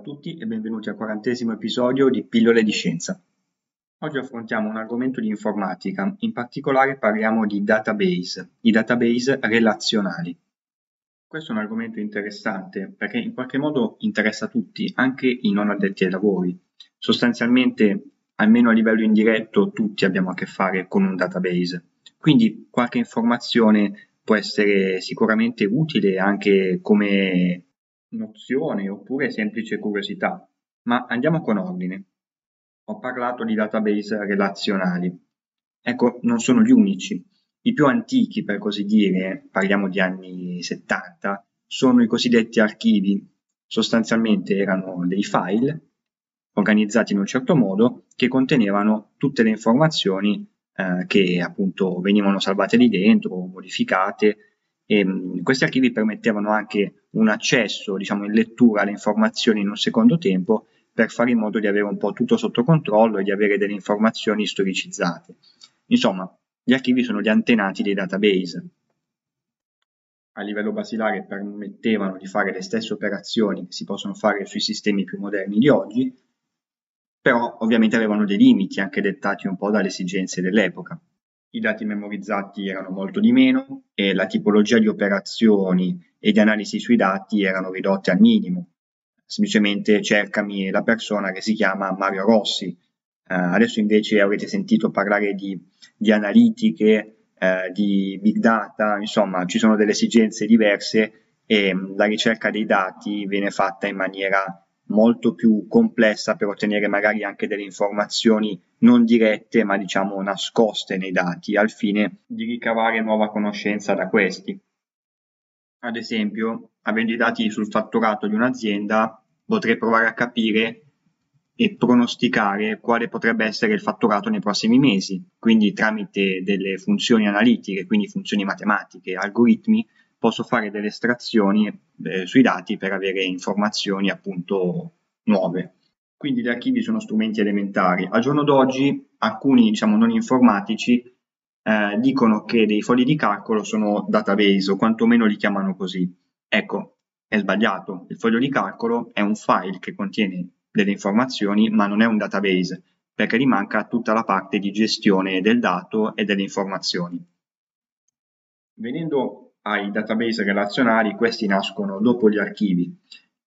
tutti e benvenuti al quarantesimo episodio di Pillole di Scienza. Oggi affrontiamo un argomento di informatica, in particolare parliamo di database, i database relazionali. Questo è un argomento interessante perché in qualche modo interessa tutti, anche i non addetti ai lavori. Sostanzialmente, almeno a livello indiretto, tutti abbiamo a che fare con un database. Quindi qualche informazione può essere sicuramente utile anche come nozione oppure semplice curiosità, ma andiamo con ordine. Ho parlato di database relazionali. Ecco, non sono gli unici. I più antichi, per così dire, parliamo di anni 70, sono i cosiddetti archivi. Sostanzialmente erano dei file organizzati in un certo modo che contenevano tutte le informazioni eh, che appunto venivano salvate lì dentro, modificate e, mh, questi archivi permettevano anche un accesso diciamo, in lettura alle informazioni in un secondo tempo per fare in modo di avere un po' tutto sotto controllo e di avere delle informazioni storicizzate. Insomma, gli archivi sono gli antenati dei database. A livello basilare permettevano di fare le stesse operazioni che si possono fare sui sistemi più moderni di oggi, però ovviamente avevano dei limiti anche dettati un po' dalle esigenze dell'epoca i dati memorizzati erano molto di meno e la tipologia di operazioni e di analisi sui dati erano ridotte al minimo. Semplicemente cercami la persona che si chiama Mario Rossi. Uh, adesso invece avrete sentito parlare di, di analitiche, uh, di big data, insomma ci sono delle esigenze diverse e um, la ricerca dei dati viene fatta in maniera molto più complessa per ottenere magari anche delle informazioni non dirette ma diciamo nascoste nei dati al fine di ricavare nuova conoscenza da questi. Ad esempio, avendo i dati sul fatturato di un'azienda, potrei provare a capire e pronosticare quale potrebbe essere il fatturato nei prossimi mesi. Quindi tramite delle funzioni analitiche, quindi funzioni matematiche, algoritmi, posso fare delle estrazioni eh, sui dati per avere informazioni appunto nuove. Quindi gli archivi sono strumenti elementari. Al giorno d'oggi alcuni diciamo non informatici eh, dicono che dei fogli di calcolo sono database o quantomeno li chiamano così. Ecco, è sbagliato. Il foglio di calcolo è un file che contiene delle informazioni ma non è un database perché gli manca tutta la parte di gestione del dato e delle informazioni. Venendo ai database relazionali, questi nascono dopo gli archivi.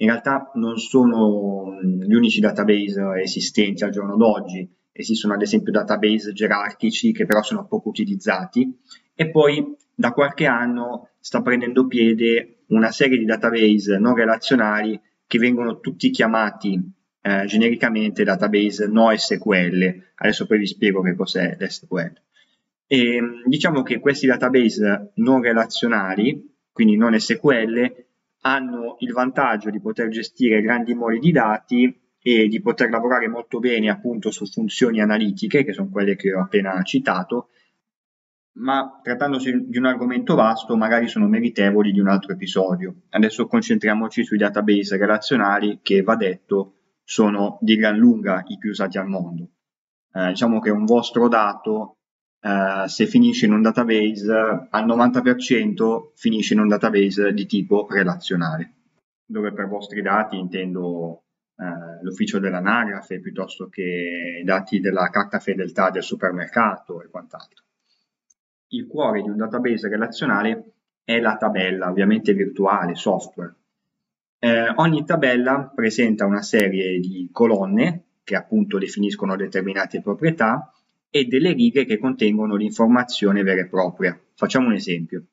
In realtà non sono gli unici database esistenti al giorno d'oggi, esistono ad esempio database gerarchici che però sono poco utilizzati e poi da qualche anno sta prendendo piede una serie di database non relazionali che vengono tutti chiamati eh, genericamente database NoSQL. Adesso poi vi spiego che cos'è l'SQL. E diciamo che questi database non relazionali, quindi non SQL, hanno il vantaggio di poter gestire grandi mole di dati e di poter lavorare molto bene appunto su funzioni analitiche, che sono quelle che ho appena citato, ma trattandosi di un argomento vasto magari sono meritevoli di un altro episodio. Adesso concentriamoci sui database relazionali che, va detto, sono di gran lunga i più usati al mondo. Eh, diciamo che un vostro dato Uh, se finisce in un database al 90% finisce in un database di tipo relazionale, dove per vostri dati intendo uh, l'ufficio dell'anagrafe piuttosto che i dati della carta fedeltà del supermercato e quant'altro. Il cuore di un database relazionale è la tabella, ovviamente virtuale, software. Eh, ogni tabella presenta una serie di colonne che appunto definiscono determinate proprietà e delle righe che contengono l'informazione vera e propria. Facciamo un esempio.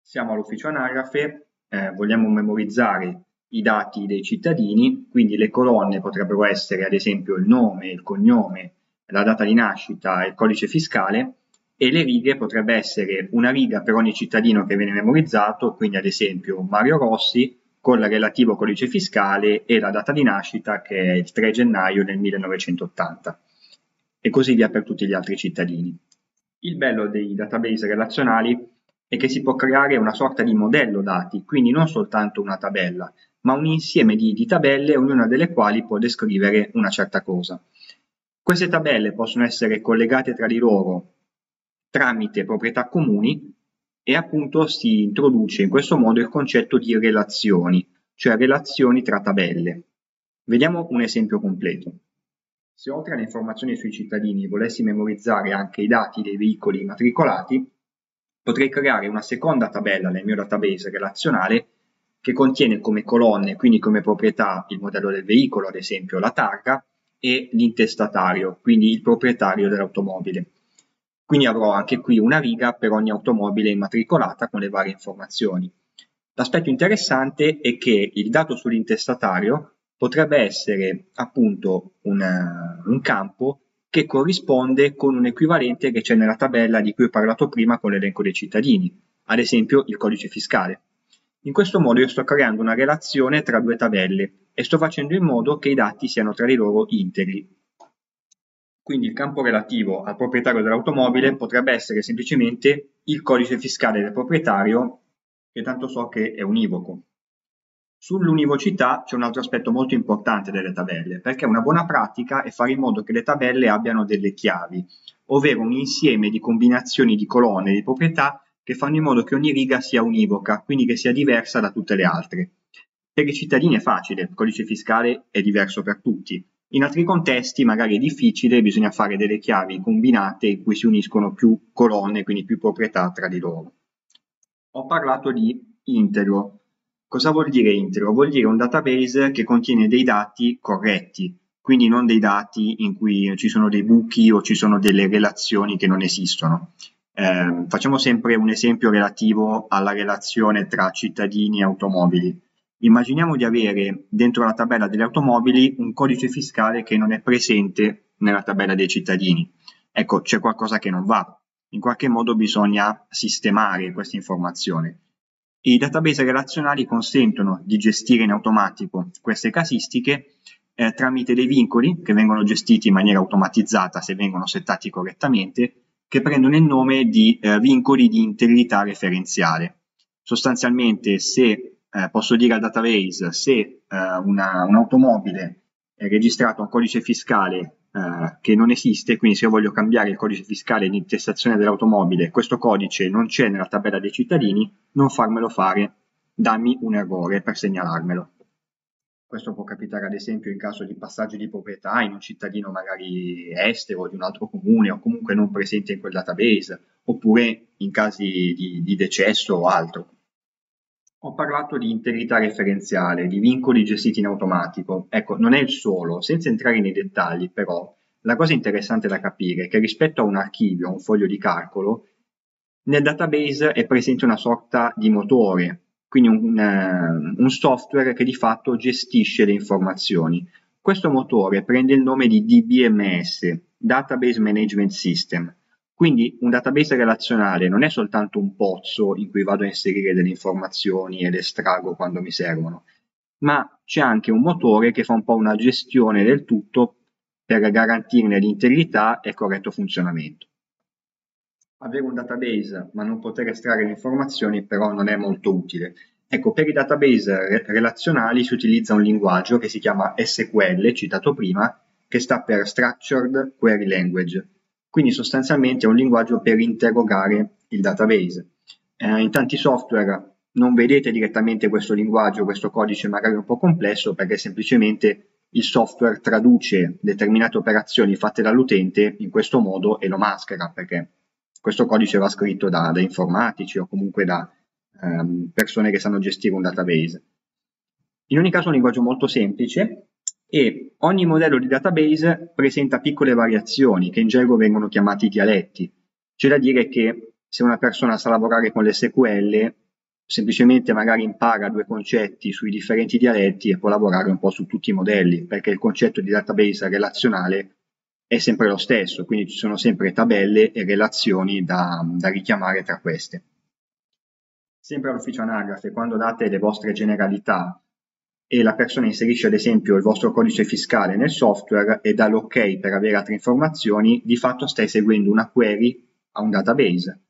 Siamo all'ufficio anagrafe, eh, vogliamo memorizzare i dati dei cittadini, quindi le colonne potrebbero essere ad esempio il nome, il cognome, la data di nascita il codice fiscale e le righe potrebbe essere una riga per ogni cittadino che viene memorizzato, quindi ad esempio Mario Rossi con il relativo codice fiscale e la data di nascita che è il 3 gennaio del 1980 e così via per tutti gli altri cittadini. Il bello dei database relazionali è che si può creare una sorta di modello dati, quindi non soltanto una tabella, ma un insieme di, di tabelle, ognuna delle quali può descrivere una certa cosa. Queste tabelle possono essere collegate tra di loro tramite proprietà comuni e appunto si introduce in questo modo il concetto di relazioni, cioè relazioni tra tabelle. Vediamo un esempio completo. Se oltre alle informazioni sui cittadini volessi memorizzare anche i dati dei veicoli immatricolati, potrei creare una seconda tabella nel mio database relazionale che contiene come colonne, quindi come proprietà, il modello del veicolo, ad esempio la targa, e l'intestatario, quindi il proprietario dell'automobile. Quindi avrò anche qui una riga per ogni automobile immatricolata con le varie informazioni. L'aspetto interessante è che il dato sull'intestatario potrebbe essere appunto un, un campo che corrisponde con un equivalente che c'è nella tabella di cui ho parlato prima con l'elenco dei cittadini, ad esempio il codice fiscale. In questo modo io sto creando una relazione tra due tabelle e sto facendo in modo che i dati siano tra di loro integri. Quindi il campo relativo al proprietario dell'automobile potrebbe essere semplicemente il codice fiscale del proprietario, che tanto so che è univoco. Sull'univocità c'è un altro aspetto molto importante delle tabelle, perché una buona pratica è fare in modo che le tabelle abbiano delle chiavi, ovvero un insieme di combinazioni di colonne di proprietà che fanno in modo che ogni riga sia univoca, quindi che sia diversa da tutte le altre. Per i cittadini è facile, il codice fiscale è diverso per tutti. In altri contesti magari è difficile, bisogna fare delle chiavi combinate in cui si uniscono più colonne, quindi più proprietà tra di loro. Ho parlato di integro. Cosa vuol dire integro? Vuol dire un database che contiene dei dati corretti, quindi non dei dati in cui ci sono dei buchi o ci sono delle relazioni che non esistono. Eh, facciamo sempre un esempio relativo alla relazione tra cittadini e automobili. Immaginiamo di avere dentro la tabella delle automobili un codice fiscale che non è presente nella tabella dei cittadini. Ecco, c'è qualcosa che non va. In qualche modo bisogna sistemare questa informazione. I database relazionali consentono di gestire in automatico queste casistiche eh, tramite dei vincoli che vengono gestiti in maniera automatizzata se vengono settati correttamente che prendono il nome di eh, vincoli di integrità referenziale. Sostanzialmente se eh, posso dire al database se eh, una, un'automobile è registrata un codice fiscale eh, che non esiste, quindi se io voglio cambiare il codice fiscale di intestazione dell'automobile, questo codice non c'è nella tabella dei cittadini, non farmelo fare, dammi un errore per segnalarmelo. Questo può capitare ad esempio in caso di passaggio di proprietà in un cittadino magari estero di un altro comune o comunque non presente in quel database, oppure in casi di, di decesso o altro. Ho parlato di integrità referenziale, di vincoli gestiti in automatico. Ecco, non è il solo, senza entrare nei dettagli, però, la cosa interessante da capire è che rispetto a un archivio, a un foglio di calcolo, nel database è presente una sorta di motore, quindi un, uh, un software che di fatto gestisce le informazioni. Questo motore prende il nome di DBMS, Database Management System. Quindi un database relazionale non è soltanto un pozzo in cui vado a inserire delle informazioni e le estraggo quando mi servono, ma c'è anche un motore che fa un po' una gestione del tutto per garantirne l'integrità e corretto funzionamento. Avere un database ma non poter estrarre le informazioni però non è molto utile. Ecco, per i database re- relazionali si utilizza un linguaggio che si chiama SQL, citato prima, che sta per Structured Query Language. Quindi sostanzialmente è un linguaggio per interrogare il database. Eh, in tanti software non vedete direttamente questo linguaggio, questo codice magari un po' complesso, perché semplicemente il software traduce determinate operazioni fatte dall'utente in questo modo e lo maschera, perché questo codice va scritto da, da informatici o comunque da ehm, persone che sanno gestire un database. In ogni caso è un linguaggio molto semplice e ogni modello di database presenta piccole variazioni che in gergo vengono chiamati dialetti. C'è da dire che se una persona sa lavorare con l'SQL, semplicemente magari impara due concetti sui differenti dialetti e può lavorare un po' su tutti i modelli, perché il concetto di database relazionale è sempre lo stesso, quindi ci sono sempre tabelle e relazioni da, da richiamare tra queste. Sempre all'ufficio anagrafe, quando date le vostre generalità e la persona inserisce ad esempio il vostro codice fiscale nel software e dà l'ok per avere altre informazioni, di fatto stai seguendo una query a un database.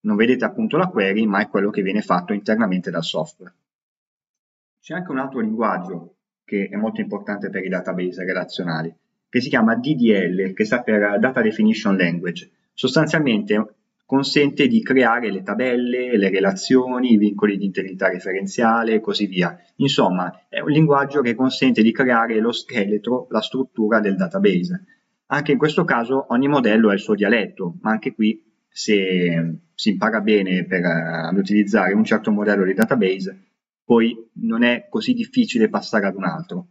Non vedete appunto la query, ma è quello che viene fatto internamente dal software. C'è anche un altro linguaggio che è molto importante per i database relazionali, che si chiama DDL, che sta per Data Definition Language. Sostanzialmente consente di creare le tabelle, le relazioni, i vincoli di integrità referenziale e così via. Insomma, è un linguaggio che consente di creare lo scheletro, la struttura del database. Anche in questo caso ogni modello ha il suo dialetto, ma anche qui se si impara bene per, uh, ad utilizzare un certo modello di database, poi non è così difficile passare ad un altro.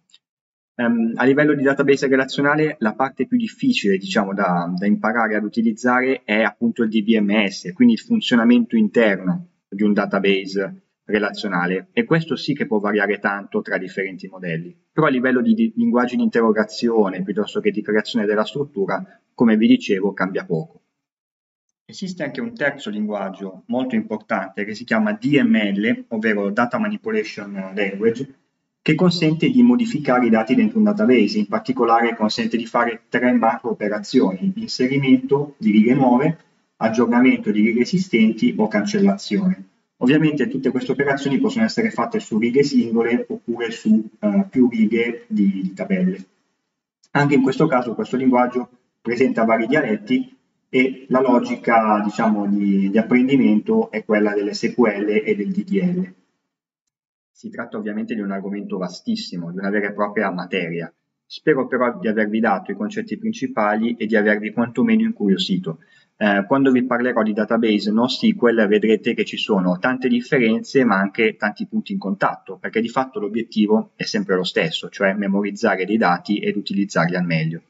Um, a livello di database relazionale la parte più difficile diciamo, da, da, imparare ad utilizzare è appunto il DBMS, quindi il funzionamento interno di un database relazionale e questo sì che può variare tanto tra differenti modelli, però a livello di, di linguaggi di interrogazione piuttosto che di creazione della struttura, come vi dicevo, cambia poco. Esiste anche un terzo linguaggio molto importante che si chiama DML, ovvero Data Manipulation Language, che consente di modificare i dati dentro un database, in particolare consente di fare tre macro operazioni, inserimento di righe nuove, aggiornamento di righe esistenti o cancellazione. Ovviamente tutte queste operazioni possono essere fatte su righe singole oppure su uh, più righe di, di tabelle. Anche in questo caso questo linguaggio presenta vari dialetti e la logica diciamo, di, di apprendimento è quella dell'SQL e del DDL. Si tratta ovviamente di un argomento vastissimo, di una vera e propria materia. Spero però di avervi dato i concetti principali e di avervi quantomeno incuriosito. Eh, quando vi parlerò di database NoSQL vedrete che ci sono tante differenze ma anche tanti punti in contatto, perché di fatto l'obiettivo è sempre lo stesso, cioè memorizzare dei dati ed utilizzarli al meglio.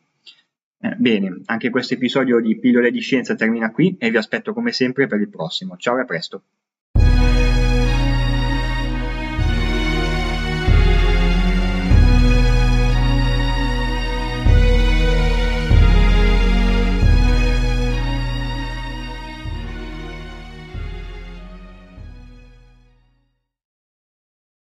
Eh, bene, anche questo episodio di Pillole di Scienza termina qui e vi aspetto come sempre per il prossimo. Ciao e a presto!